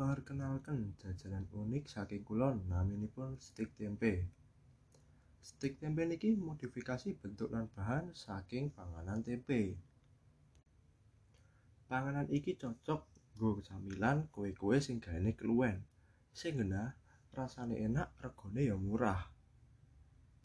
Perkenalken jajanan unik saking kulon naminipun stik tempe. Stik tempe niki modifikasi bentuk lan bahan saking panganan tempe. Panganan iki cocok nggo camilan kue-kue sing gaene keluwen. Sing genah rasane enak regane ya murah.